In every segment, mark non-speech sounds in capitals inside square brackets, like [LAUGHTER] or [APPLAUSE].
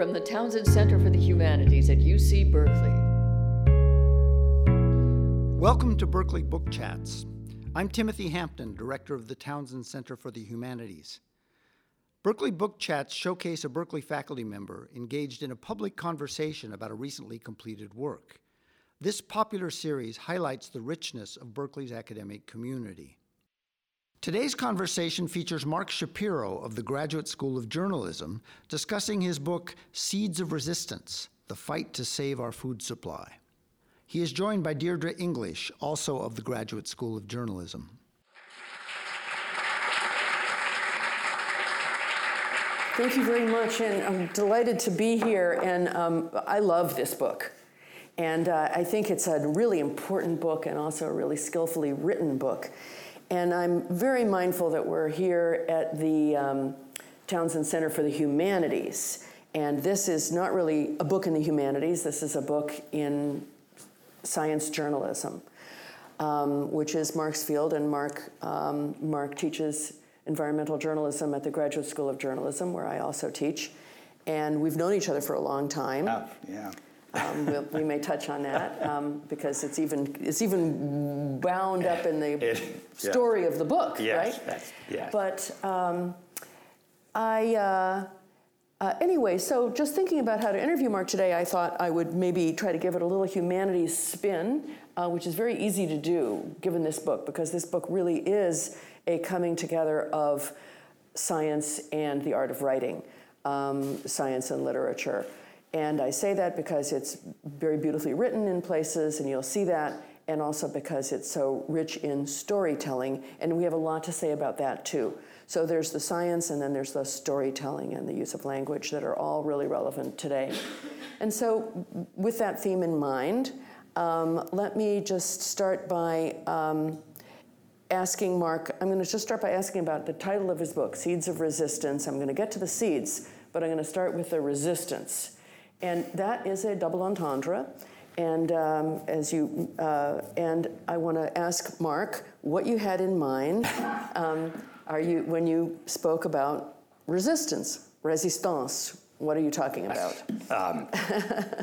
from the Townsend Center for the Humanities at UC Berkeley. Welcome to Berkeley Book Chats. I'm Timothy Hampton, director of the Townsend Center for the Humanities. Berkeley Book Chats showcase a Berkeley faculty member engaged in a public conversation about a recently completed work. This popular series highlights the richness of Berkeley's academic community. Today's conversation features Mark Schapiro of the Graduate School of Journalism discussing his book, Seeds of Resistance The Fight to Save Our Food Supply. He is joined by Deirdre English, also of the Graduate School of Journalism. Thank you very much, and I'm delighted to be here. And um, I love this book. And uh, I think it's a really important book and also a really skillfully written book. And I'm very mindful that we're here at the um, Townsend Center for the Humanities. And this is not really a book in the humanities, this is a book in science journalism, um, which is Mark's field. And Mark, um, Mark teaches environmental journalism at the Graduate School of Journalism, where I also teach. And we've known each other for a long time. Yeah, yeah. Um, we'll, we may touch on that um, because it's even it's even bound up in the [LAUGHS] It- yeah. story of the book, Yes, right? yes. But um, I uh, uh, anyway, so just thinking about how to interview Mark today, I thought I would maybe try to give it a little humanities spin, uh, which is very easy to do given this book because this book really is a coming together of science and the art of writing, um, science and literature. And I say that because it's very beautifully written in places, and you'll see that, and also because it's so rich in storytelling, and we have a lot to say about that too. So there's the science, and then there's the storytelling and the use of language that are all really relevant today. And so, with that theme in mind, um, let me just start by um, asking Mark, I'm going to just start by asking about the title of his book, Seeds of Resistance. I'm going to get to the seeds, but I'm going to start with the resistance. And that is a double entendre. And um, as you, uh, and I want to ask Mark what you had in mind. Um, are you when you spoke about resistance, resistance? What are you talking about?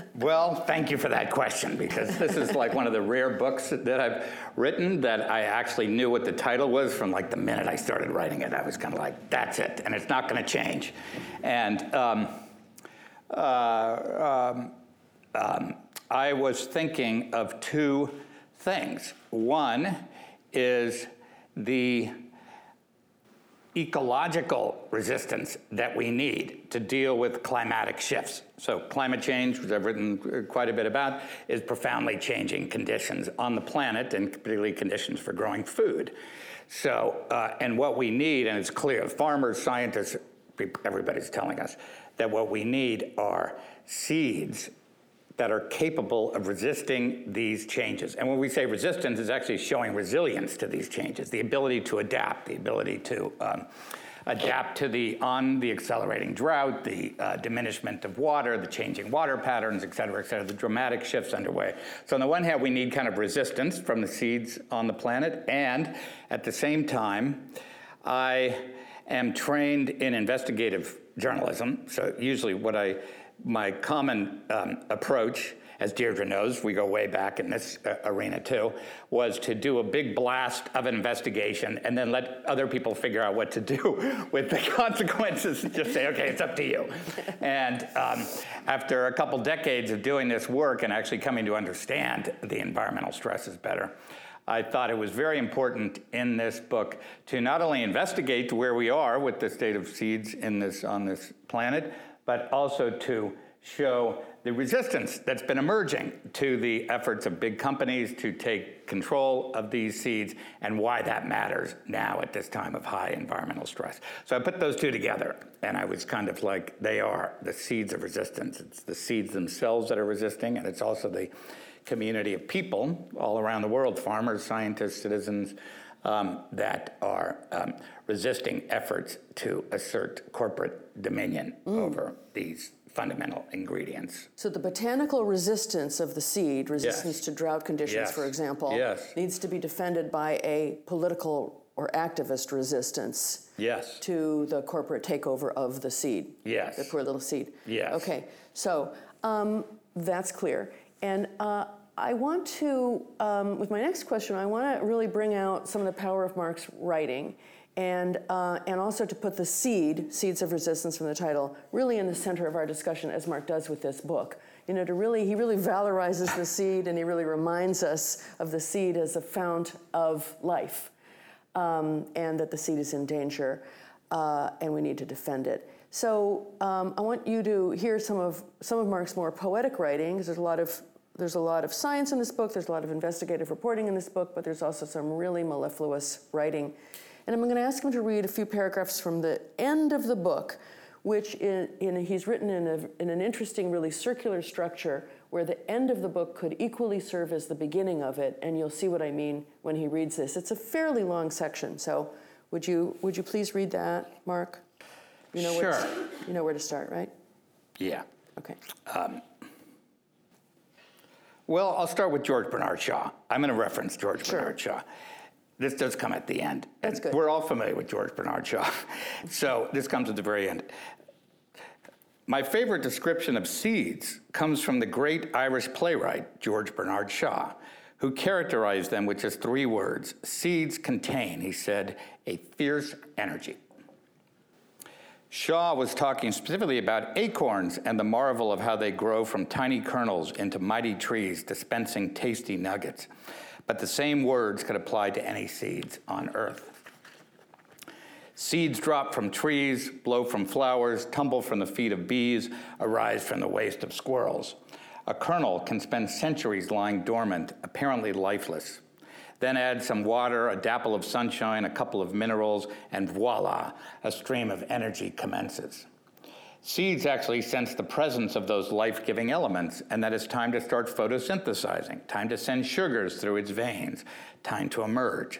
[LAUGHS] Well, thank you for that question because this is like one of the rare books that I've written that I actually knew what the title was from like the minute I started writing it. I was kind of like, that's it, and it's not going to change. And um, uh, um, um, I was thinking of two things. One is the ecological resistance that we need to deal with climatic shifts. So, climate change, which I've written quite a bit about, is profoundly changing conditions on the planet and particularly conditions for growing food. So, uh, and what we need, and it's clear, farmers, scientists, everybody's telling us that what we need are seeds that are capable of resisting these changes. And when we say resistance, it's actually showing resilience to these changes, the ability to adapt, the ability to um, adapt to the on the accelerating drought, the uh, diminishment of water, the changing water patterns, et cetera, et cetera, the dramatic shifts underway. So on the one hand, we need kind of resistance from the seeds on the planet, and at the same time, I am trained in investigative journalism. So usually, what I my common um, approach, as Deirdre knows, we go way back in this uh, arena too, was to do a big blast of investigation and then let other people figure out what to do [LAUGHS] with the consequences and just say, okay, it's up to you. and um, after a couple decades of doing this work and actually coming to understand the environmental stresses better, I thought it was very important in this book to not only investigate where we are with the state of seeds in this on this planet, but also to show the resistance that's been emerging to the efforts of big companies to take control of these seeds and why that matters now at this time of high environmental stress. So I put those two together and I was kind of like, they are the seeds of resistance. It's the seeds themselves that are resisting, and it's also the community of people all around the world farmers, scientists, citizens. Um, that are um, resisting efforts to assert corporate dominion over these fundamental ingredients. So the botanical resistance of the seed, resistance Yes. to drought conditions, Yes. for example, Yes. needs to be defended by a political or activist resistance Yes. to the corporate takeover of the seed. Yes. The poor little seed. Yes. Okay, so um, that's clear. And uh, I want to, um, with my next question, I want to really bring out some of the power of Mark's writing. And, uh, and also to put the seed, Seeds of Resistance from the title, really in the center of our discussion, as Mark does with this book. You know, to really, he really valorizes the seed and he really reminds us of the seed as a fount of life um, and that the seed is in danger uh, and we need to defend it. So um, I want you to hear some of some of Mark's more poetic writing. 'cause There's a lot of there's a lot of science in this book. There's a lot of investigative reporting in this book, but there's also some really mellifluous writing. And I'm going to ask him to read a few paragraphs from the end of the book, which in, in, he's written in, a, in an interesting, really circular structure where the end of the book could equally serve as the beginning of it, and you'll see what I mean when he reads this. It's a fairly long section, so would you, would you please read that, Mark? You know Where Sure. to, you know where to start, right? Yeah. Okay. Um, Well, I'll start with George Bernard Shaw. I'm going to reference George Sure. Bernard Shaw. This does come at the end. That's good. We're all familiar with George Bernard Shaw. [LAUGHS] so this comes at the very end. My favorite description of seeds comes from the great Irish playwright George Bernard Shaw, who characterized them with just three words. Seeds contain, he said, a fierce energy. Shaw was talking specifically about acorns and the marvel of how they grow from tiny kernels into mighty trees, dispensing tasty nuggets. But the same words could apply to any seeds on earth. Seeds drop from trees, blow from flowers, tumble from the feet of bees, arise from the waste of squirrels. A kernel can spend centuries lying dormant, apparently lifeless. Then add some water, a dapple of sunshine, a couple of minerals, and voila, a stream of energy commences. Seeds actually sense the presence of those life giving elements, and that it's time to start photosynthesizing, time to send sugars through its veins, time to emerge.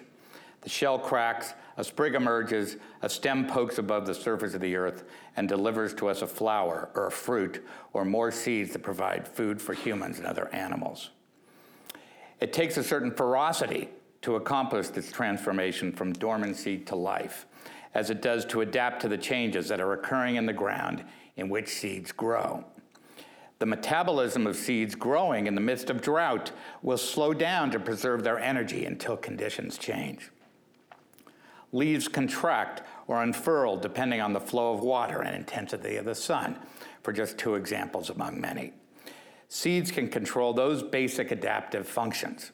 The shell cracks, a sprig emerges, a stem pokes above the surface of the earth, and delivers to us a flower or a fruit or more seeds that provide food for humans and other animals. It takes a certain ferocity to accomplish this transformation from dormancy to life, as it does to adapt to the changes that are occurring in the ground in which seeds grow. The metabolism of seeds growing in the midst of drought will slow down to preserve their energy until conditions change. Leaves contract or unfurl depending on the flow of water and intensity of the sun, for just two examples among many. Seeds can control those basic adaptive functions.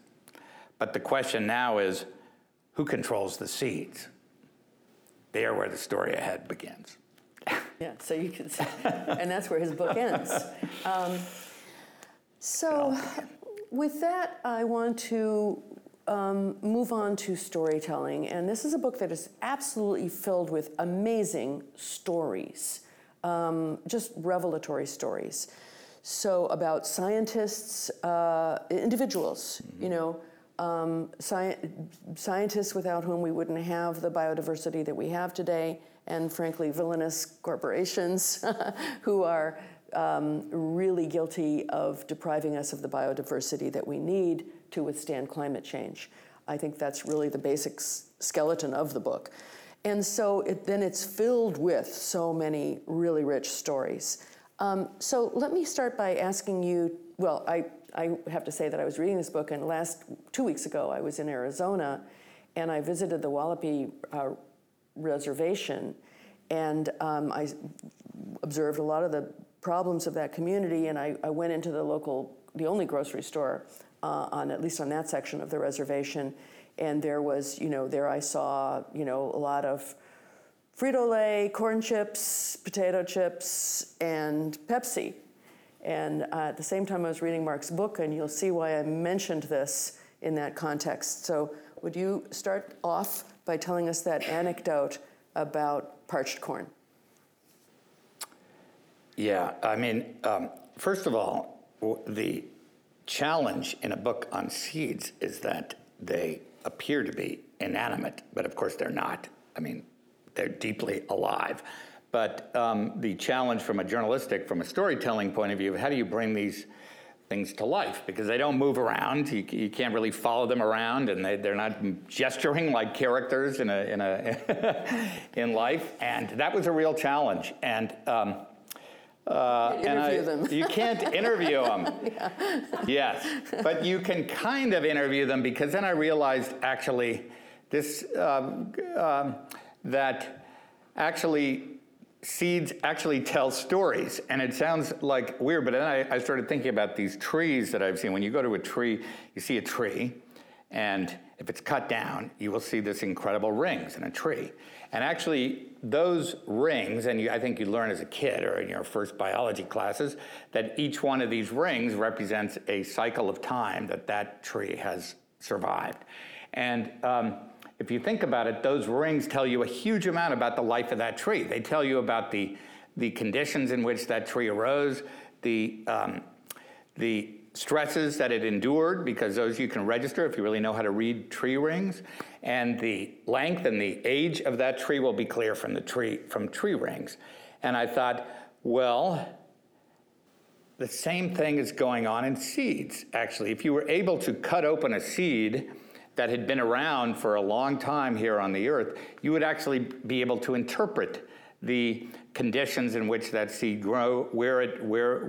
But the question now is who controls the seeds? There where the story ahead begins. Yeah, so you can, see, and that's where his book ends. Um, so, with that, I want to um, move on to storytelling. And this is a book that is absolutely filled with amazing stories, um, just revelatory stories. So, about scientists, uh, individuals, you know, um, sci- scientists without whom we wouldn't have the biodiversity that we have today, and frankly, villainous corporations [LAUGHS] who are um, really guilty of depriving us of the biodiversity that we need to withstand climate change. I think that's really the basic s- skeleton of the book. And so it, then it's filled with so many really rich stories. Um, so let me start by asking you well, I, I have to say that I was reading this book, and last two weeks ago I was in Arizona and I visited the Hualapai uh, Reservation, and um, I observed a lot of the problems of that community, and I, I went into the local, the only grocery store uh, on at least on that section of the reservation, and there was, you know, there I saw, you know, a lot of Frito-Lay, corn chips, potato chips, and Pepsi. And uh, at the same time, I was reading Mark's book, and you'll see why I mentioned this in that context. So, would you start off by telling us that anecdote about parched corn? Yeah, I mean, um, first of all, the challenge in a book on seeds is that they appear to be inanimate, but of course they're not. I mean, they're deeply alive. But um, the challenge from a journalistic, from a storytelling point of view, how do you bring these things to life? Because they don't move around. You, you can't really follow them around, and they, they're not gesturing like characters in, a, in, a [LAUGHS] in life. And that was a real challenge. And um, uh, and I, them. you can't interview [LAUGHS] them. yeah. Yes, but you can kind of interview them because then I realized actually this um, um, that actually seeds actually tell stories. And it sounds like weird, but then I, I, started thinking about these trees that I've seen. When you go to a tree, you see a tree, and if it's cut down, you will see this incredible rings in a tree. And actually, those rings, and you, I think you learn as a kid or in your first biology classes, that each one of these rings represents a cycle of time that that tree has survived. And um, if you think about it, those rings tell you a huge amount about the life of that tree. They tell you about the, the conditions in which that tree arose, the, um, the stresses that it endured, because those you can register if you really know how to read tree rings, and the length and the age of that tree will be clear from the tree from tree rings. And I thought, well, the same thing is going on in seeds, actually. If you were able to cut open a seed that had been around for a long time here on the earth, you would actually be able to interpret the conditions in which that seed grew, where it, where,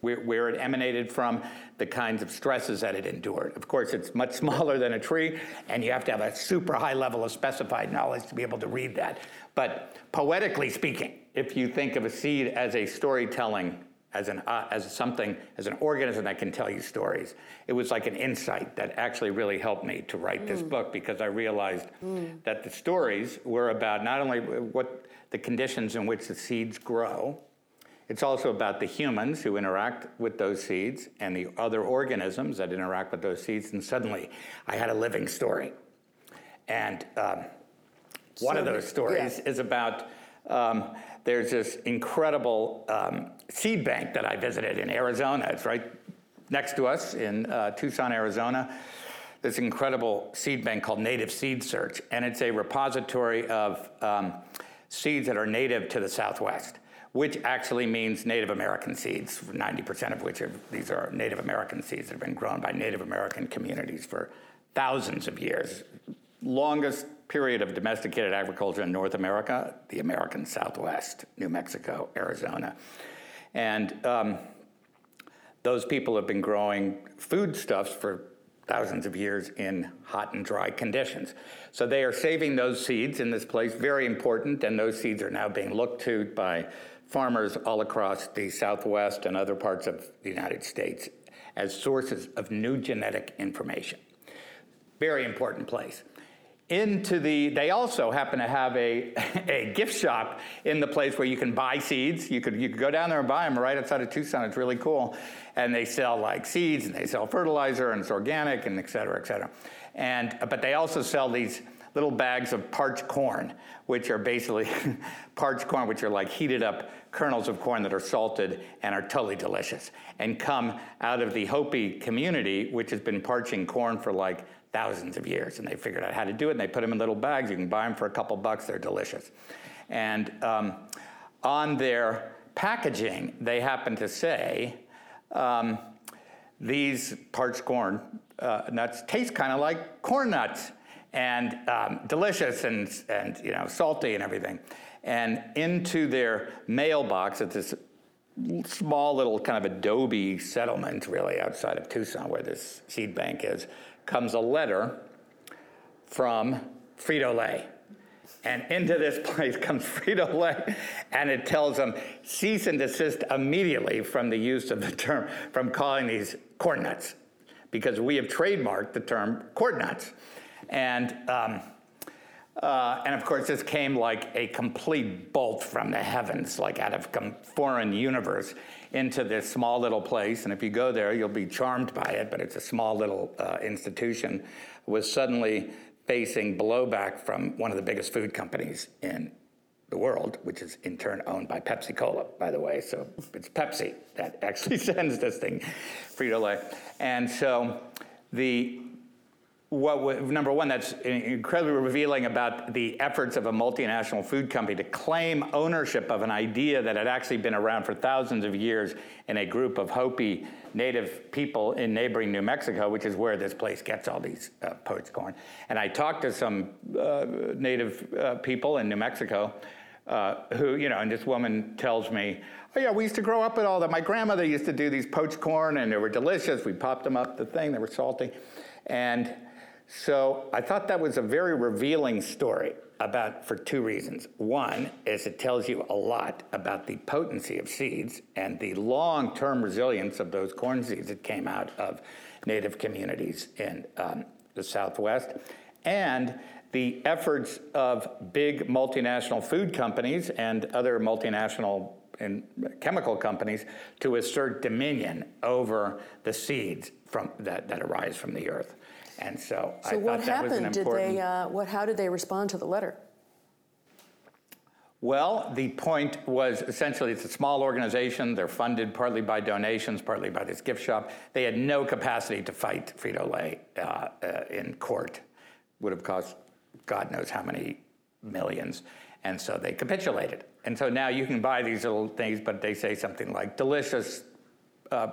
where, where, it emanated from, the kinds of stresses that it endured. Of course, it's much [LAUGHS] smaller than a tree, and you have to have a super high level of specified knowledge to be able to read that. But poetically speaking, if you think of a seed as a storytelling as, an, uh, as something, as an organism that can tell you stories. It was like an insight that actually really helped me to write mm. this book because I realized mm. that the stories were about not only what the conditions in which the seeds grow, it's also about the humans who interact with those seeds and the other organisms that interact with those seeds. And suddenly I had a living story. And um, one so, of those stories yeah. is about um, there's this incredible um, seed bank that I visited in Arizona. It's right next to us in uh, Tucson, Arizona. This incredible seed bank called Native Seed Search, and it's a repository of um, seeds that are native to the Southwest, which actually means Native American seeds, 90% of which are, these are Native American seeds that have been grown by Native American communities for thousands of years. Longest period of domesticated agriculture in North America, the American Southwest, New Mexico, Arizona. And um, those people have been growing foodstuffs for thousands of years in hot and dry conditions. So they are saving those seeds in this place, very important, and those seeds are now being looked to by farmers all across the Southwest and other parts of the United States as sources of new genetic information. Very important place into the they also happen to have a, [LAUGHS] a gift shop in the place where you can buy seeds. You could you could go down there and buy them right outside of tucson. It's really cool. And they sell like seeds and they sell fertilizer and it's organic and et cetera et cetera. And but they also sell these little bags of parched corn which are basically [LAUGHS] parched corn which are like heated up kernels of corn that are salted and are totally delicious and come out of the hopi community which has been parching corn for like thousands of years. And they figured out how to do it, and they put them in little bags. You can buy them for a couple bucks, they're delicious. And um, on their packaging, they happen to say, um, these parched corn uh, nuts taste kind of like corn nuts and um, delicious and, and you know salty and everything. And into their mailbox at this small little kind of adobe settlement, really outside of Tucson, where this seed bank is, comes a letter from Frito Lay. And into this [LAUGHS] place comes Frito Lay, and it tells them cease and desist immediately from the use of the term, from calling these corn nuts, because we have trademarked the term corn nuts. And, um, uh, and of course, this came like a complete bolt from the heavens, like out of a foreign universe into this small little place. And if you go there, you'll be charmed by it, but it's a small little uh, institution, was suddenly facing blowback from one of the biggest food companies in the world, which is in turn owned by Pepsi Cola, by the way. So it's Pepsi that actually [LAUGHS] sends this thing, Frito Lay. And so the what number one that's incredibly revealing about the efforts of a multinational food company to claim ownership of an idea that had actually been around for thousands of years in a group of Hopi native people in neighboring New Mexico, which is where this place gets all these uh, parched corn. And I talked to some uh, native uh, people in New Mexico uh, who, you know, and this woman tells me, oh yeah, we used to grow up with all that. My grandmother used to do these parched corn and they were delicious. We popped them up the thing, they were salty. And so I thought that was a very revealing story about for two reasons. One is it tells you a lot about the potency of seeds and the long-term resilience of those corn seeds that came out of native communities in um, the Southwest, and the efforts of big multinational food companies and other multinational and chemical companies to assert dominion over the seeds from, that, that arise from the earth. And so, I So thought what that was an happened? Did they, uh, what, how did they respond to the letter? Well, the point was essentially it's a small organization. They're funded partly by donations, partly by this gift shop. They had no capacity to fight Frito Lay uh, uh, in court. Would have cost God knows how many millions. And so they capitulated. And so now you can buy these little things, but they say something like delicious uh,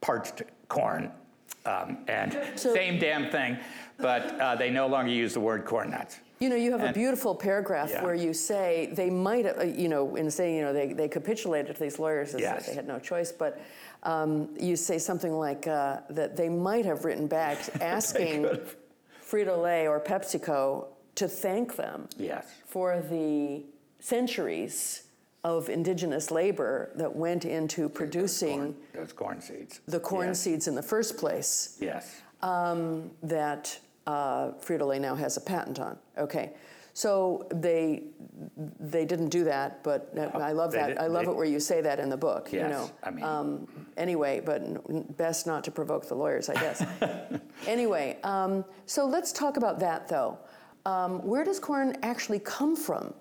parched corn. Um, and So- same damn thing, but uh, they no longer use the word corn nuts. You know, you have a beautiful paragraph Yeah. where you say they might, have, uh, you know, in saying, you know, they, they capitulated to these lawyers as Yes. they had no choice, but um, you say something like uh, that they might have written back [LAUGHS] asking Frito Lay or PepsiCo to thank them Yes. for the centuries of indigenous labor that went into producing Corn, those corn seeds. the corn Yes. seeds in the first place Yes. that uh, Frito-Lay now has a patent on. Okay, so they they didn't do that, but uh, I love that. did- I love they- it where you say that in the book. You Yes, know. I mean- Um, anyway, but n- best not to provoke the lawyers, I guess. [LAUGHS] anyway, um, so let's talk about that though. Um, where does corn actually come from?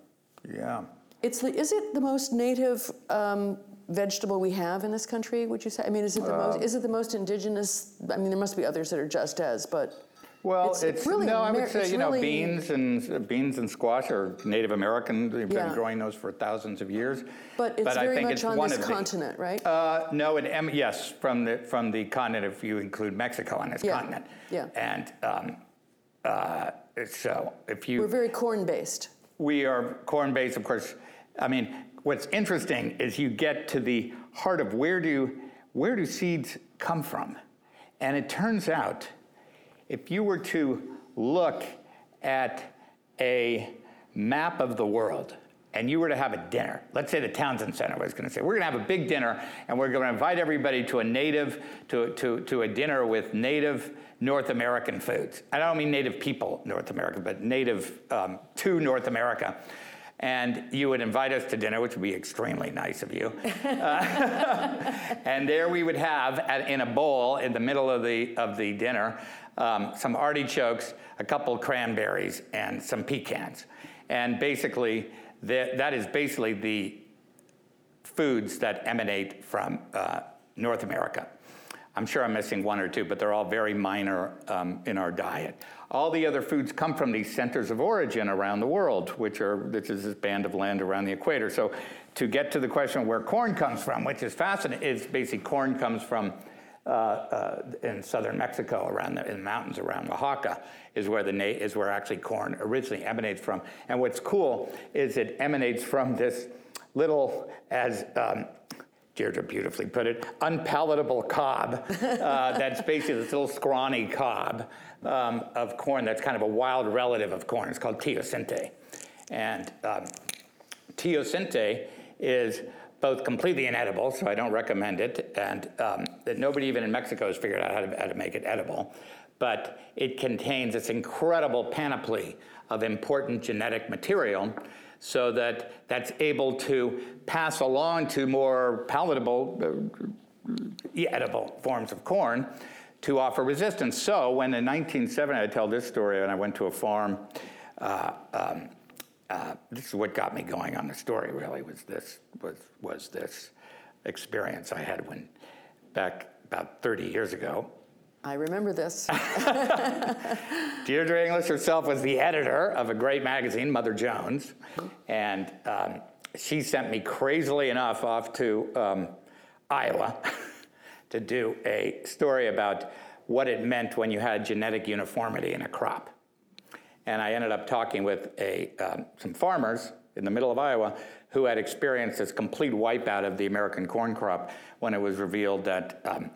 Yeah. It's the, is it the most native um, vegetable we have in this country? Would you say? I mean, is it the most? Is it the most indigenous? I mean, there must be others that are just as, but Well, It's it's, really no. I would say you know really- beans and beans and squash are Native American. They've Yeah. been growing those for thousands of years. but it's I very think much it's on one this of the- continent, right? Uh, no, it, em- yes, from the from the continent. If you include Mexico on this Yeah, continent. yeah. And um, uh, so if you We're very corn-based. we are corn based, of course. I mean, what's interesting is you get to the heart of where do where do seeds come from, and it turns out, if you were to look at a map of the world and you were to have a dinner, let's say the Townsend Center was going to say, we're going to have a big dinner and we're going to invite everybody to a native, to, to, to a dinner with native North American foods. I don't mean native people, North America, but native um, to North America. And you would invite us to dinner, which would be extremely nice of you. [LAUGHS] [LAUGHS] and there we would have, at, in a bowl in the middle of the, of the dinner, um, some artichokes, a couple cranberries, and some pecans. And basically, the, that is basically the foods that emanate from uh, North America. I'm sure I'm missing one or two, but they're all very minor um, in our diet. All the other foods come from these centers of origin around the world, which are this is this band of land around the equator. So, to get to the question of where corn comes from, which is fascinating, is basically corn comes from uh, uh, in southern Mexico, around the, in the mountains around Oaxaca, is where the is where actually corn originally emanates from. And what's cool is it emanates from this little, as um, Deirdre beautifully put it, unpalatable cob. Uh, [LAUGHS] that's basically this little scrawny cob um, of corn that's kind of a wild relative of corn. It's called teosinte. And um, teosinte is both completely inedible, so I don't recommend it, and um, that nobody even in Mexico has figured out how to, how to make it edible. But it contains this incredible panoply of important genetic material so that that's able to pass along to more palatable, uh, edible forms of corn to offer resistance. So when in 1970, I tell this story, and I went to a farm. Uh, um, uh, this is what got me going on the story. Really, was this was was this experience I had when back about 30 years ago. I remember this. [LAUGHS] [LAUGHS] Deirdre English herself was the editor of a great magazine, Mother Jones, and um, she sent me crazily enough off to um, Iowa [LAUGHS] to do a story about what it meant when you had genetic uniformity in a crop. And I ended up talking with a, um, some farmers in the middle of Iowa who had experienced this complete wipeout of the American corn crop when it was revealed that um,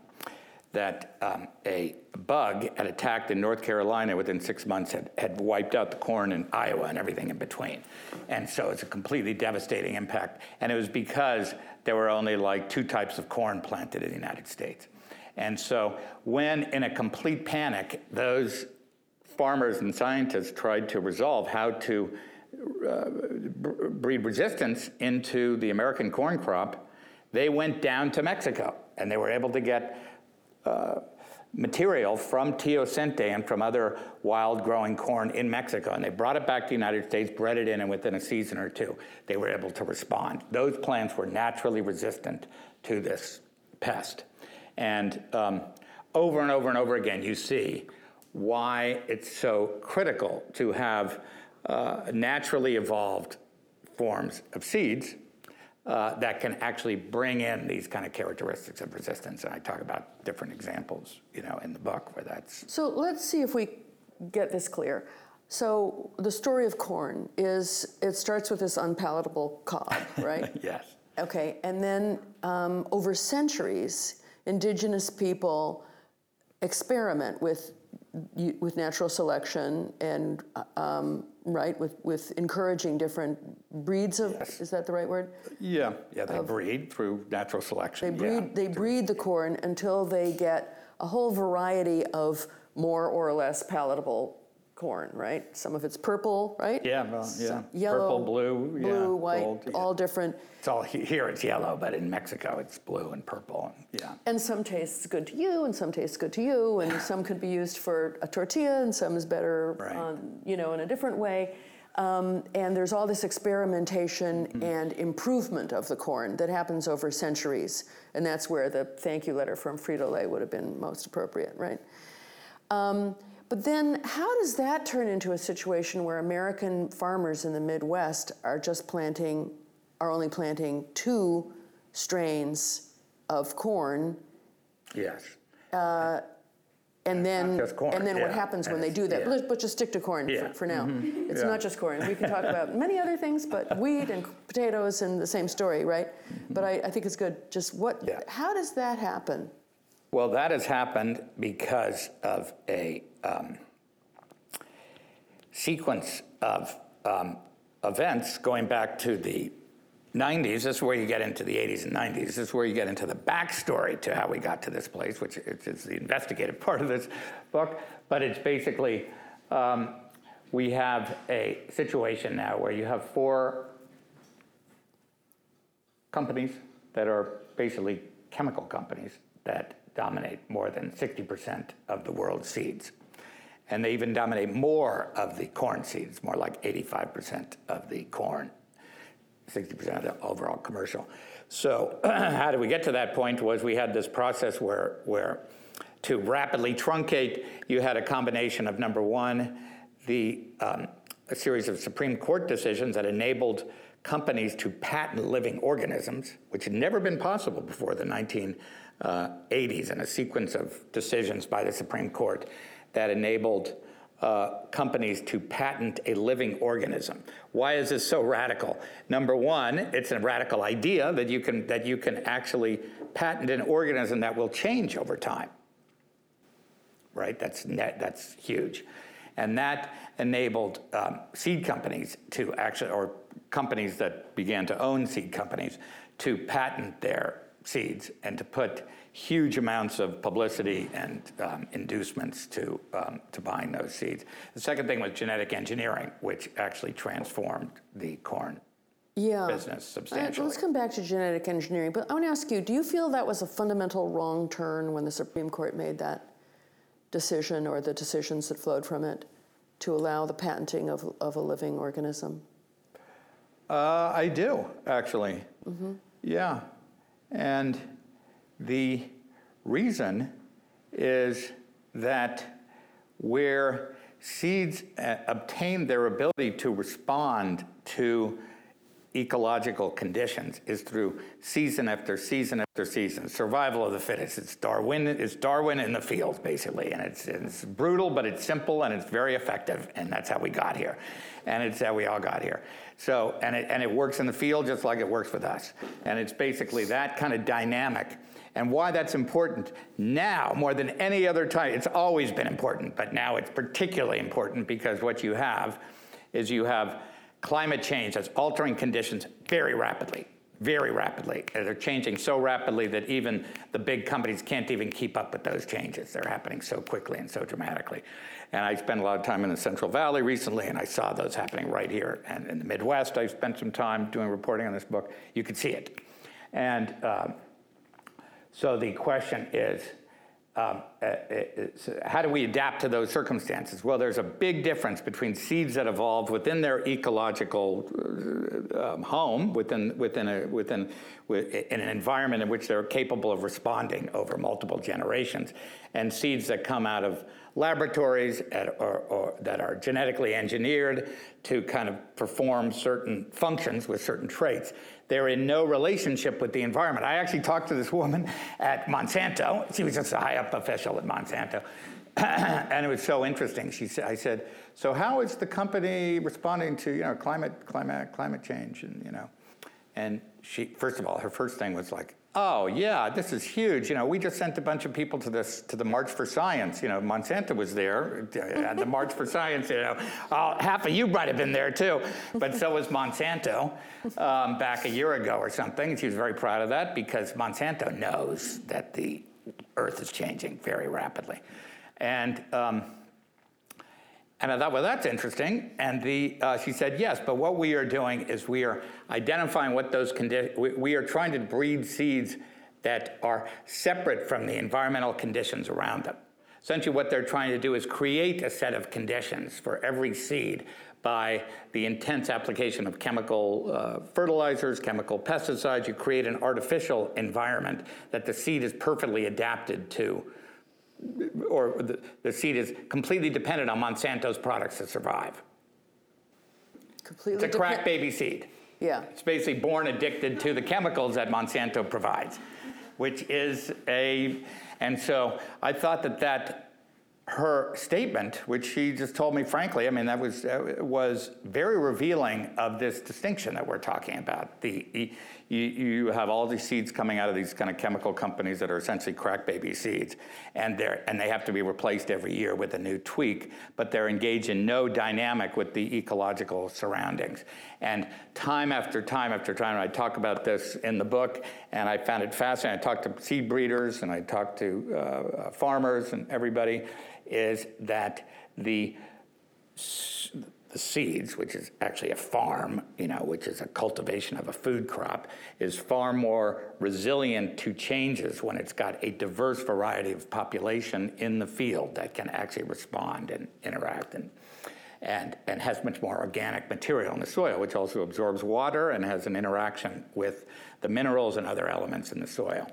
that um, a bug had attacked in North Carolina within six months, had, had wiped out the corn in Iowa and everything in between. And so it's a completely devastating impact. And it was because there were only like two types of corn planted in the United States. And so when, in a complete panic, those farmers and scientists tried to resolve how to uh, breed resistance into the American corn crop, they went down to Mexico and they were able to get material from teosinte and from other wild growing corn in Mexico. And they brought it back to the United States, bred it in, and within a season or two, they were able to respond. Those plants were naturally resistant to this pest. And um, over and over and over again, you see why it's so critical to have uh, naturally evolved forms of seeds uh, that can actually bring in these kind of characteristics of resistance. And I talk about different examples, you know, in the book where that's. So let's see if we get this clear. So the story of corn is it starts with this unpalatable cob, [LAUGHS] right? yes. Okay, and then um, over centuries, indigenous people experiment with with natural selection and um, right with with encouraging different breeds of Yes. is that the right word Yeah, yeah, they breed through natural selection. they breed yeah. they breed the corn until they get a whole variety of more or less palatable corn right some of it's purple right Yeah, well, yeah. Yellow Purple, blue, yeah, blue white gold, yeah. all different It's all here. It's yellow, but in Mexico it's blue and purple. And, yeah. And some tastes good to you, and some tastes good to you, and [SIGHS] some could be used for a tortilla, and some is better, Right. on, you know, in a different way. Um, and there's all this experimentation Mm-hmm. and improvement of the corn that happens over centuries, and that's where the thank you letter from Frito Lay would have been most appropriate, right? Um, but then, how does that turn into a situation where American farmers in the Midwest are just planting, are only planting two strains of corn Yes. Uh, and then, and then what yeah. happens when they do that? it's- But But just stick to corn Yeah. for, for now. Mm-hmm. It's Yeah. not just corn. We can talk about many other things, but [LAUGHS] wheat and potatoes and the same story, right? Mm-hmm. But I, I think it's good. Just what? Yeah. How does that happen? Well, that has happened because of a um, sequence of um, events going back to the 90s. This is where you get into the 80s and 90s. This is where you get into the backstory to how we got to this place, which is the investigative part of this book. But it's basically um, we have a situation now where you have four companies that are basically chemical companies that dominate more than 60% of the world's seeds. And they even dominate more of the corn seeds, more like 85% of the corn, 60% of the overall commercial. So, [CLEARS THROAT] how did we get to that point? Was we had this process where, where to rapidly truncate, you had a combination of number one, the um, a series of Supreme Court decisions that enabled companies to patent living organisms, which had never been possible before the 1980s, and a sequence of decisions by the Supreme Court that enabled uh, companies to patent a living organism. Why is this so radical? Number one, it's a radical idea that you can that you can actually patent an organism that will change over time right? That's net, that's huge. And that enabled um, seed companies to actually, or companies that began to own seed companies, to patent their seeds and to put huge amounts of publicity and um, inducements to, um, to buying those seeds. The second thing was genetic engineering, which actually transformed the corn Yeah. business All right, substantially. let's come back to genetic engineering. But I want to ask you: Do you feel that was a fundamental wrong turn when the Supreme Court made that decision, or the decisions that flowed from it, to allow the patenting of, of a living organism? Uh, I do, actually. Yeah. And the reason is that where seeds uh, obtain their ability to respond to ecological conditions is through season after season after season. Survival of the fittest. It's Darwin. It's Darwin in the field, basically, and it's, it's brutal, but it's simple and it's very effective, and that's how we got here, and it's how we all got here. So, and it, and it works in the field just like it works with us, and it's basically that kind of dynamic. And why that's important now more than any other time. It's always been important, but now it's particularly important because what you have is you have climate change that's altering conditions very rapidly, very rapidly. They're changing so rapidly that even the big companies can't even keep up with those changes. They're happening so quickly and so dramatically. And I spent a lot of time in the Central Valley recently, and I saw those happening right here. And in the Midwest, I spent some time doing reporting on this book. You could see it. And uh, so the question is, um, uh, uh, how do we adapt to those circumstances? Well, there's a big difference between seeds that evolve within their ecological uh, um, home, within, within, a, within in an environment in which they're capable of responding over multiple generations, and seeds that come out of laboratories at, or, or that are genetically engineered to kind of perform certain functions with certain traits. They're in no relationship with the environment. I actually talked to this woman at Monsanto. She was just a high up official at Monsanto. [CLEARS THROAT] and it was so interesting. She said, I said, so how is the company responding to, you know, climate, climate, climate change and, you know, and she, first of all, her first thing was like, oh yeah, this is huge. You know, we just sent a bunch of people to this to the March for Science. You know, Monsanto was there at the March for Science. You know, oh, half of you might have been there too, but so was Monsanto um, back a year ago or something. She was very proud of that because Monsanto knows that the Earth is changing very rapidly, and. Um, and I thought, well, that's interesting. And the, uh, she said, yes, but what we are doing is we are identifying what those conditions, we, we, are trying to breed seeds that are separate from the environmental conditions around them. Essentially, what they're trying to do is create a set of conditions for every seed by the intense application of chemical uh, fertilizers, chemical pesticides. You create an artificial environment that the seed is perfectly adapted to or the, the seed is completely dependent on Monsanto's products to survive. Completely it's a crack baby seed. Yeah. It's basically born addicted to the chemicals that Monsanto provides, which is a, and so I thought that that her statement, which she just told me frankly, I mean, that was, uh, was very revealing of this distinction that we're talking about. The, you, you have all these seeds coming out of these kind of chemical companies that are essentially crack baby seeds, and, they're, and they have to be replaced every year with a new tweak, but they're engaged in no dynamic with the ecological surroundings. And time after time after time, I talk about this in the book, and I found it fascinating. I talked to seed breeders, and I talked to uh, farmers and everybody, is that the, the seeds, which is actually a farm, you know, which is a cultivation of a food crop, is far more resilient to changes when it's got a diverse variety of population in the field that can actually respond and interact and and, and has much more organic material in the soil, which also absorbs water and has an interaction with the minerals and other elements in the soil.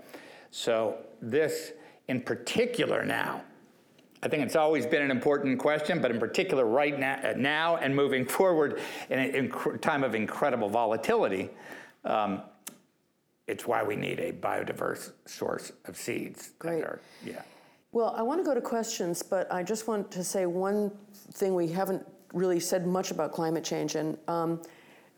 So this, in particular now, I think it's always been an important question, but in particular right now, uh, now and moving [LAUGHS] forward in a time of incredible volatility, um, it's why we need a biodiverse source of seeds. Great. Are, yeah. Well, I want to go to questions, but I just want to say one thing we haven't really said much about climate change, and um,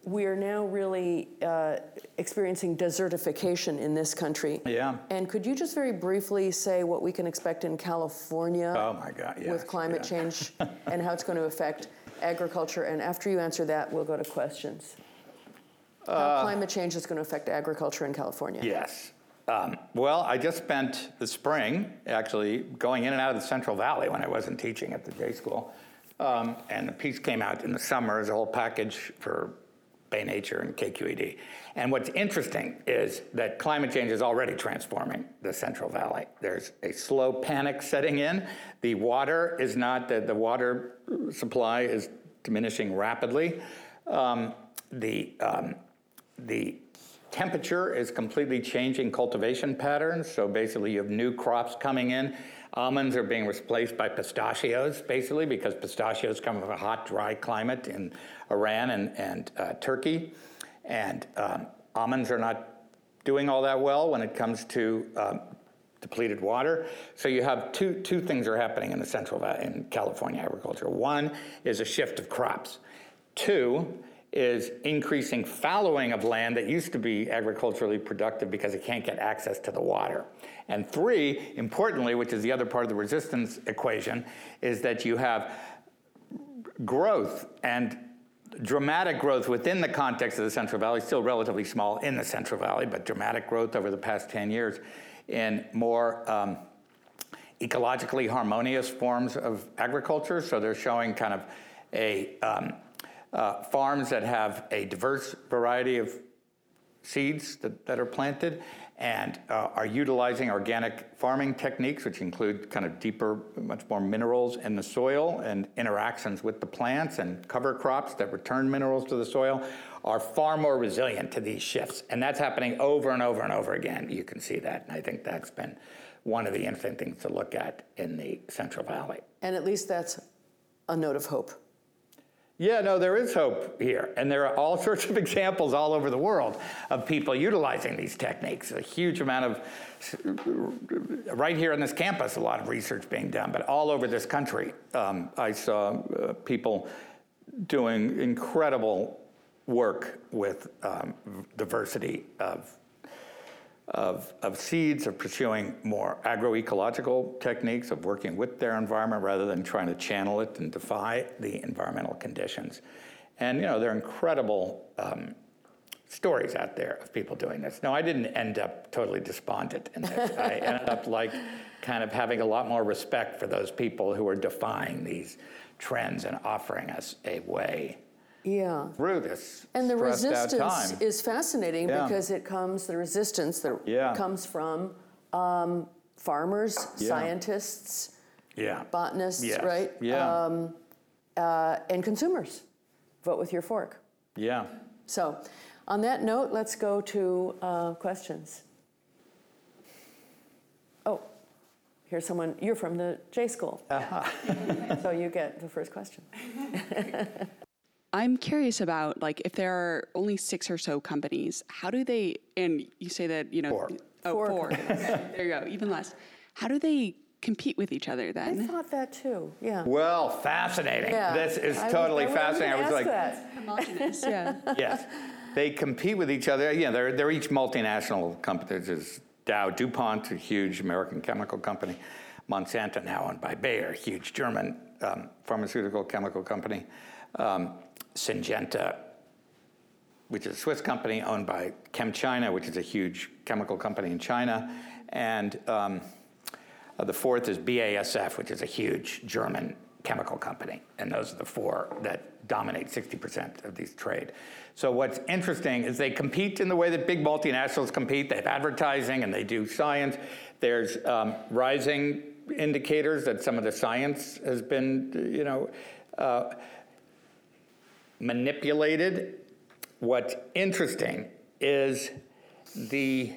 we are now really uh, experiencing desertification in this country. Yeah. And could you just very briefly say what we can expect in California oh my God, yes, with climate yeah. change [LAUGHS] and how it's going to affect agriculture? And after you answer that, we'll go to questions. How uh, climate change is going to affect agriculture in California? Yes. Um, well, I just spent the spring actually going in and out of the Central Valley when I wasn't teaching at the J School. Um, and the piece came out in the summer as a whole package for Bay Nature and KQED. And what's interesting is that climate change is already transforming the Central Valley. There's a slow panic setting in. The water is not, the, the water supply is diminishing rapidly. Um, the, um, the temperature is completely changing cultivation patterns. So basically, you have new crops coming in. Almonds are being replaced by pistachios, basically, because pistachios come from a hot, dry climate in Iran and, and uh, Turkey. And um, almonds are not doing all that well when it comes to um, depleted water. So you have two, two things are happening in the Central in California agriculture. One is a shift of crops. Two is increasing fallowing of land that used to be agriculturally productive because it can't get access to the water. And three, importantly, which is the other part of the resistance equation, is that you have growth and dramatic growth within the context of the Central Valley, still relatively small in the Central Valley, but dramatic growth over the past 10 years in more um, ecologically harmonious forms of agriculture. So they're showing kind of a um, uh, farms that have a diverse variety of seeds that, that are planted and uh, are utilizing organic farming techniques, which include kind of deeper, much more minerals in the soil and interactions with the plants and cover crops that return minerals to the soil, are far more resilient to these shifts. And that's happening over and over and over again. You can see that. And I think that's been one of the interesting things to look at in the Central Valley. And at least that's a note of hope. Yeah, no, there is hope here. And there are all [LAUGHS] sorts of examples all over the world of people utilizing these techniques. A huge amount of, right here on this campus, a lot of research being done, but all over this country, um, I saw uh, people doing incredible work with um, diversity of of, of seeds, of pursuing more agroecological techniques, of working with their environment rather than trying to channel it and defy the environmental conditions. And, you know, there are incredible um, stories out there of people doing this. No, I didn't end up totally despondent in this. [LAUGHS] I ended up like kind of having a lot more respect for those people who are defying these trends and offering us a way yeah. through this And the resistance is fascinating Yeah. because it comes, the resistance that Yeah. comes from um, farmers, scientists, yeah. botanists, Yes. right? Yeah. Uh, and consumers. Vote with your fork. yeah. So, on that note, let's go to uh, questions. Oh, here's someone, you're from the J School. so you get the first question. [LAUGHS] I'm curious about like if there are only six or so companies, how do they? And you say that you know, Four. oh, Four four. [LAUGHS] there you go, even less. How do they compete with each other then? I thought that too, yeah. Well, fascinating. Yeah. This is I totally I was gonna fascinating. I was ask like, that. Homogenous, [LAUGHS] yeah. yes, they compete with each other. Yeah, they're, they're each multinational companies. There's Dow DuPont, a huge American chemical company. Monsanto, now owned by Bayer, a huge German um, pharmaceutical chemical company. Um, Syngenta, which is a Swiss company owned by ChemChina, which is a huge chemical company in China. And um, uh, the fourth is BASF, which is a huge German chemical company. And those are the four that dominate 60% of these trade. So what's interesting is they compete in the way that big multinationals compete. They have advertising and they do science. There's um, rising indicators that some of the science has been, you know, uh, manipulated. What's interesting is the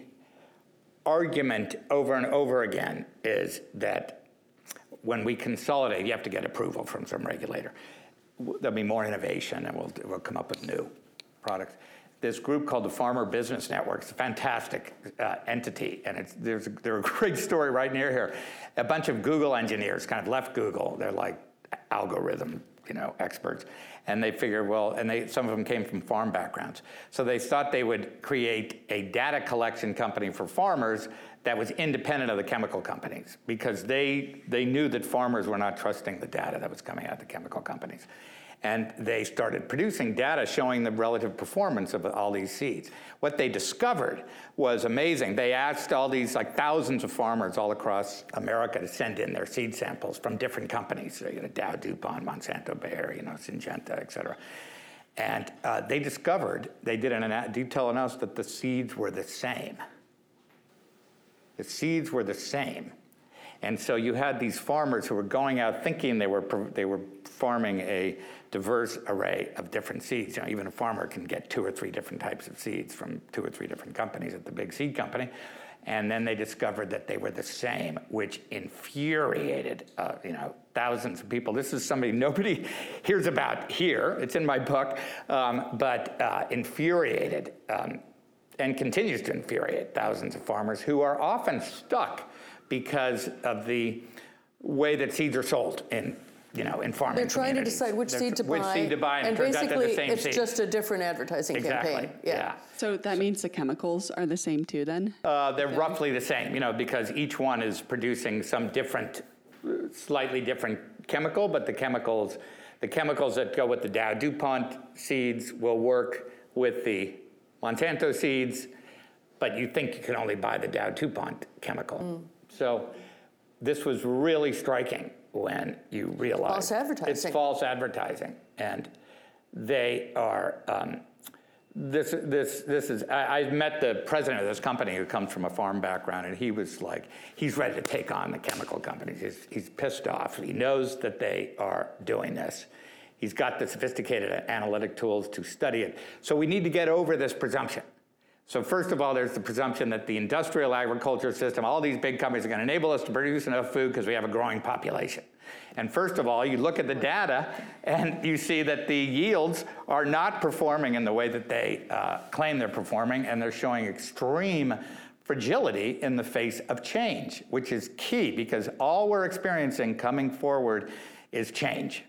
argument over and over again is that when we consolidate, you have to get approval from some regulator. There'll be more innovation and we'll, we'll come up with new products. This group called the Farmer Business Network is a fantastic uh, entity, and it's, there's a, there's a [LAUGHS] great story right near here. A bunch of Google engineers kind of left Google. They're like algorithm you know, experts. And they figured, well, and they, some of them came from farm backgrounds. So they thought they would create a data collection company for farmers that was independent of the chemical companies because they, they knew that farmers were not trusting the data that was coming out of the chemical companies. And they started producing data showing the relative performance of all these seeds. What they discovered was amazing. They asked all these, like thousands of farmers all across America to send in their seed samples from different companies, so, you know, Dow, DuPont, Monsanto, Bayer, you know, Syngenta, et cetera. And uh, they discovered, they did an detailed analysis that the seeds were the same. The seeds were the same. And so you had these farmers who were going out thinking they were, they were farming a diverse array of different seeds. You know, even a farmer can get two or three different types of seeds from two or three different companies at the big seed company. And then they discovered that they were the same, which infuriated, uh, you know, thousands of people. This is somebody nobody [LAUGHS] hears about here. It's in my book, um, but uh, infuriated um, and continues to infuriate thousands of farmers who are often stuck because of the way that seeds are sold in you know, in farming They're trying to decide which They're seed to tr- which buy. seed to buy, and, it turns out they're basically, the same it's seed. just a different advertising exactly. campaign. Yeah. So that means the chemicals are the same too then? Uh, they're roughly the same, you know, because each one is producing some different, slightly different chemical, but the chemicals, the chemicals that go with the Dow DuPont seeds will work with the Monsanto seeds, but you think you can only buy the Dow DuPont chemical. Mm. So this was really striking when you realize False advertising. It's false advertising, and they are. Um, this, this, this is, I, I met the president of this company who comes from a farm background, and he was like, he's ready to take on the chemical companies. He's, he's pissed off. He knows that they are doing this. He's got the sophisticated analytic tools to study it. So we need to get over this presumption. So first of all, there's the presumption that the industrial agriculture system, all these big companies are going to enable us to produce enough food because we have a growing population. And first of all, you look at the data and you see that the yields are not performing in the way that they uh, claim they're performing, and they're showing extreme fragility in the face of change, which is key because all we're experiencing coming forward is change,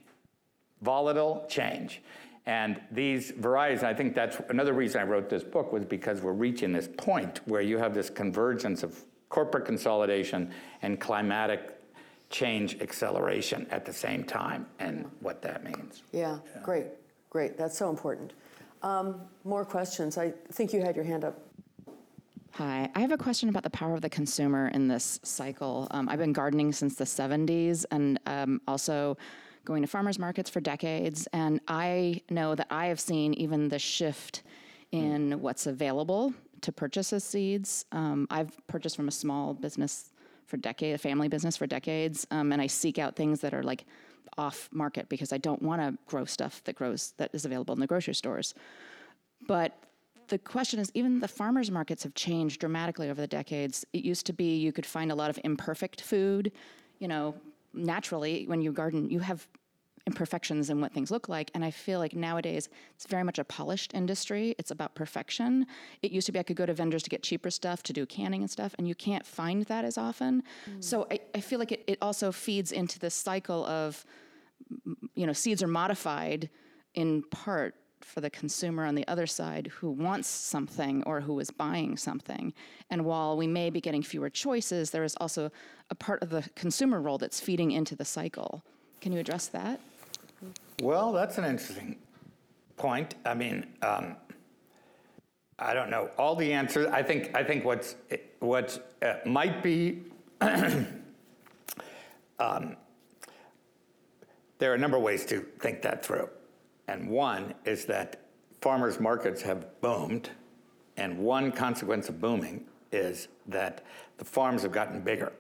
volatile change. And these varieties, I think that's another reason I wrote this book was because we're reaching this point where you have this convergence of corporate consolidation and climatic change acceleration at the same time and what that means. Yeah, great, great. That's so important. Um, more questions. I think you had your hand up. Hi, I have a question about the power of the consumer in this cycle. Um, I've been gardening since the 70s and um, also going to farmers markets for decades. And I know that I have seen even the shift in what's available to purchase as seeds. Um, I've purchased from a small business for decades, a family business for decades, um, and I seek out things that are like off market because I don't want to grow stuff that grows that is available in the grocery stores. But the question is even the farmers markets have changed dramatically over the decades. It used to be you could find a lot of imperfect food, you know, naturally when you garden you have imperfections in what things look like. And i feel like nowadays it's very much a polished industry. It's about perfection. It used to be i could go to vendors to get cheaper stuff to do canning and stuff and you can't find that as often. Mm. So I, I feel like it, it also feeds into this cycle of you know seeds are modified in part for the consumer on the other side who wants something or who is buying something. And while we may be getting fewer choices, there is also a part of the consumer role that's feeding into the cycle. Can you address that? Well, that's an interesting point. I mean, um, I don't know all the answers. I think I think what's what uh, might be. [CLEARS THROAT] um, there are a number of ways to think that through, and one is that farmers markets have boomed, and one consequence of booming is that the farms have gotten bigger.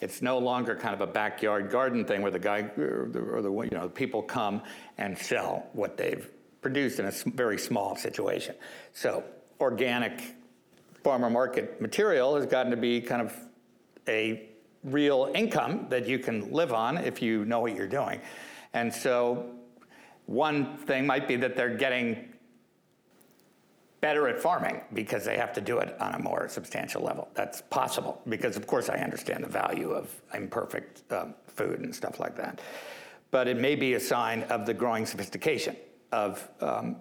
It's no longer kind of a backyard garden thing where the guy or the, or the you know people come and sell what they've produced in a very small situation. So organic farmer market material has gotten to be kind of a real income that you can live on if you know what you're doing. And so one thing might be that they're getting better at farming because they have to do it on a more substantial level. That's possible because, of course, I understand the value of imperfect um, food and stuff like that. But it may be a sign of the growing sophistication of um,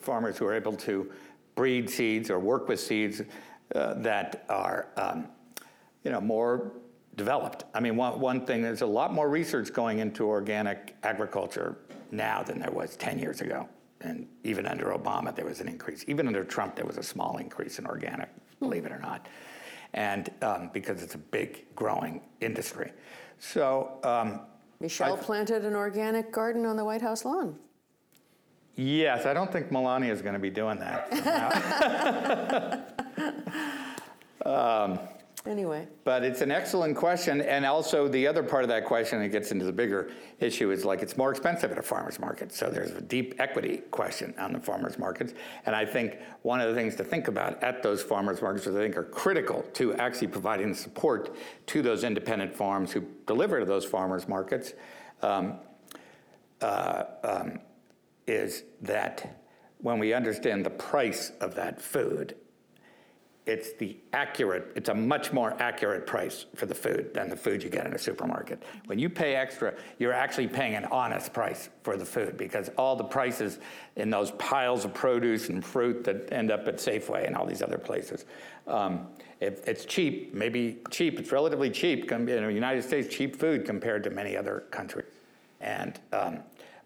farmers who are able to breed seeds or work with seeds uh, that are, um, you know, more developed. I mean, one, one thing, there's a lot more research going into organic agriculture now than there was 10 years ago. And even under Obama, there was an increase. Even under Trump, there was a small increase in organic, believe it or not. And um, because it's a big growing industry. So, um, Michelle I- planted an organic garden on the White House lawn. yes, I don't think Melania is going to be doing that. somehow. [LAUGHS] Anyway, But it's an excellent question, and also the other part of that question, it gets into the bigger issue, is like it's more expensive at a farmer's market. So there's a deep equity question on the farmers markets, and I think one of the things to think about at those farmers markets, which I think are critical to actually providing support to those independent farms who deliver to those farmers markets, um, uh, um, is that when we understand the price of that food it's the accurate, it's a much more accurate price for the food than the food you get in a supermarket. When you pay extra, you're actually paying an honest price for the food because all the prices in those piles of produce and fruit that end up at Safeway and all these other places. Um, it, it's cheap, maybe cheap, it's relatively cheap in the United States, cheap food compared to many other countries. And, um,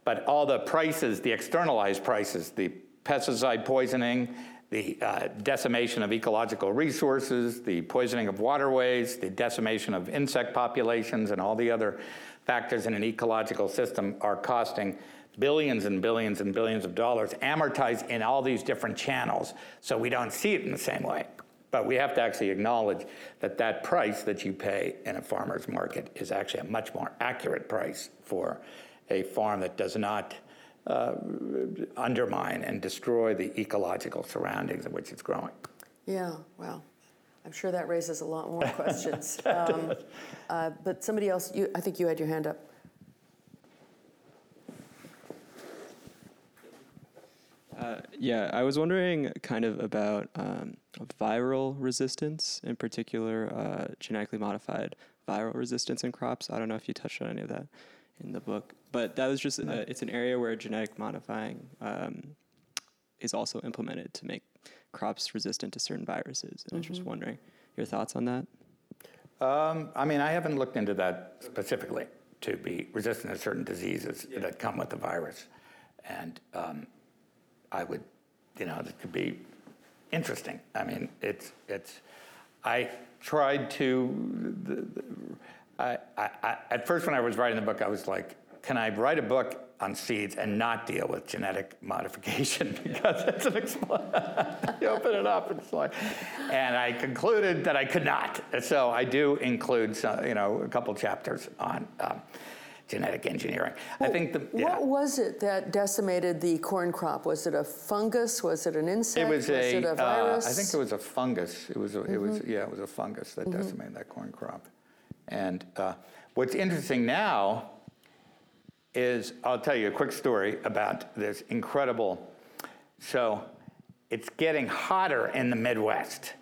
but all the prices, the externalized prices, the pesticide poisoning, the uh, decimation of ecological resources, the poisoning of waterways, the decimation of insect populations, and all the other factors in an ecological system are costing billions and billions and billions of dollars amortized in all these different channels. So we don't see it in the same way. But we have to actually acknowledge that that price that you pay in a farmer's market is actually a much more accurate price for a farm that does not uh, undermine and destroy the ecological surroundings in which it's growing. yeah, well, I'm sure that raises a lot more [LAUGHS] questions. Um, uh, But somebody else, you, I think you had your hand up. Uh, yeah, I was wondering kind of about um, viral resistance, in particular, uh, genetically modified viral resistance in crops. I don't know if you touched on any of that in the book, but that was just uh, it's an area where genetic modifying um, is also implemented to make crops resistant to certain viruses. And I was just wondering your thoughts on that. Um, I mean, I haven't looked into that specifically to be resistant to certain diseases that come with the virus. And um, I would, you know, it could be interesting. I mean, it's, it's, I tried to, the, the, I, I, I, at first when I was writing the book, I was like, can I write a book on seeds and not deal with genetic [LAUGHS] modification [LAUGHS] because it's an expl- [LAUGHS] you open it up and it's like and i concluded that i could not so i do include some, you know a couple chapters on um, genetic engineering i think the yeah. What was it that decimated the corn crop? Was it a fungus? Was it an insect? It was a, it a uh. I think it was a fungus. It was, a, it was, yeah, it was a fungus that decimated that corn crop. And uh, what's interesting now is, I'll tell you a quick story about this incredible. So, it's getting hotter in the Midwest.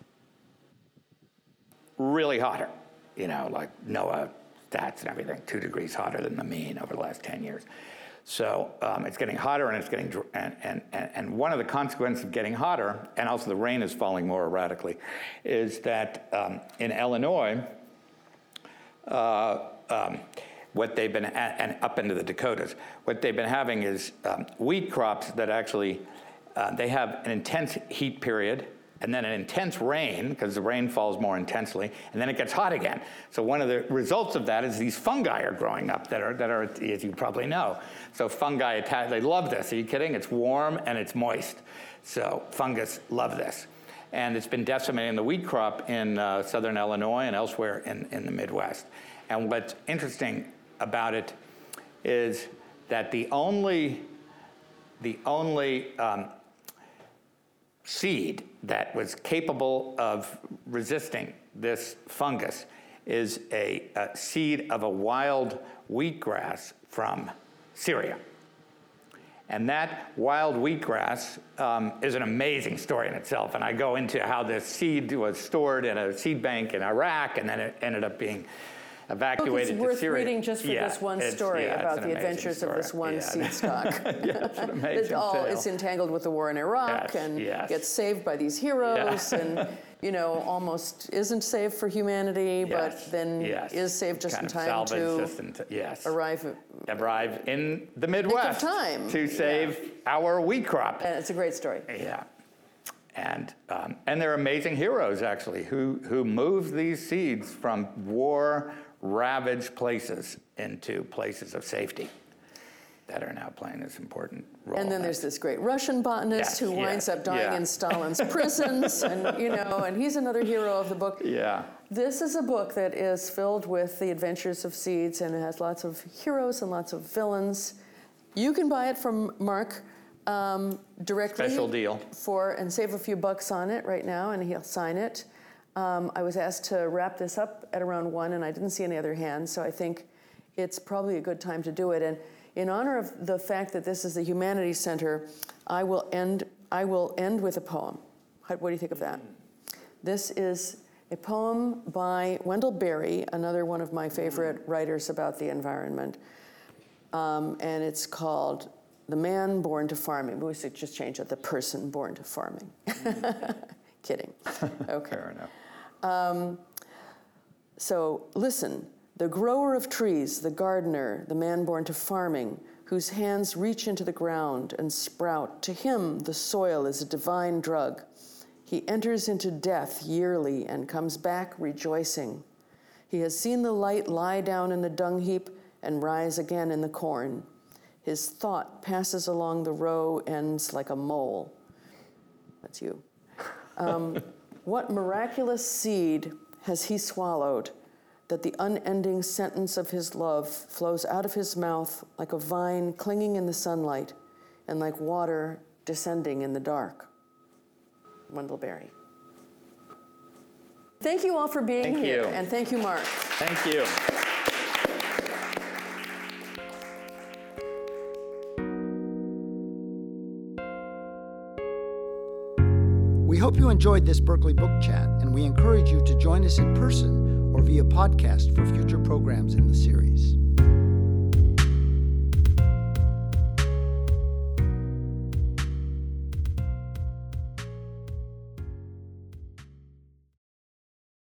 Really hotter, you know, like NOAA stats and everything, two degrees hotter than the mean over the last 10 years. So um, it's getting hotter and it's getting, dr- and, and, and one of the consequences of getting hotter, and also the rain is falling more erratically, is that um, in Illinois, uh, um, what they've been, and up into the Dakotas, what they've been having is um, wheat crops that actually, uh, they have an intense heat period and then an intense rain because the rain falls more intensely, and then it gets hot again. So one of the results of that is these fungi are growing up that are, that are as you probably know. So fungi attack, they love this. Are you kidding? It's warm and it's moist. So fungus love this. And it's been decimating the wheat crop in uh, southern Illinois and elsewhere in, in the Midwest. And what's interesting about it is that the only, the only um, seed that was capable of resisting this fungus is a, a seed of a wild wheatgrass from Syria. And that wild wheatgrass um, is an amazing story in itself. And I go into how this seed was stored in a seed bank in Iraq, and then it ended up being evacuated to worth Syria. reading just for Yeah, this one story yeah, about the adventures of this one Yeah. seed stock. [LAUGHS] yeah, it's an [LAUGHS] It all tale. is entangled with the war in Iraq Yes, and yes. gets saved by these heroes and, [LAUGHS] you know, almost isn't saved for humanity, Yes, but then is saved just Kind in time to just in t- yes. arrive. arrive in the Midwest time, to save our wheat crop. And it's a great story. Yeah. And, um, and they're amazing heroes, actually, who, who moved these seeds from war ravaged places into places of safety. that are now playing this important role. And then there's this great Russian botanist Yes, who winds yes, up dying yeah. in Stalin's [LAUGHS] prisons, and you know, and he's another hero of the book. Yeah. This is a book that is filled with the adventures of seeds, and it has lots of heroes and lots of villains. You can buy it from Mark um, directly. Special deal. For and save a few bucks on it right now, and he'll sign it. Um, I was asked to wrap this up at around one, and I didn't see any other hands, so I think it's probably a good time to do it. And in honor of the fact that this is the Humanities Center, I will end. I will end with a poem. What do you think of that? This is a poem by Wendell Berry, another one of my favorite writers about the environment. Um, and it's called The Man Born to Farming. We should just change it, The Person Born to Farming. [LAUGHS] Kidding. [LAUGHS] Okay. Fair enough. So listen, the grower of trees, the gardener, the man born to farming, whose hands reach into the ground and sprout, to him the soil is a divine drug. He enters into death yearly and comes back rejoicing. He has seen the light lie down in the dung heap and rise again in the corn. His thought passes along the row ends like a mole. That's you. Um, [LAUGHS] what miraculous seed has he swallowed that the unending sentence of his love flows out of his mouth like a vine clinging in the sunlight and like water descending in the dark? Wendell Berry. Thank you all for being Thank here, you. and thank you, Mark. Thank you. Hope you enjoyed this Berkeley Book Chat, and we encourage you to join us in person or via podcast for future programs in the series.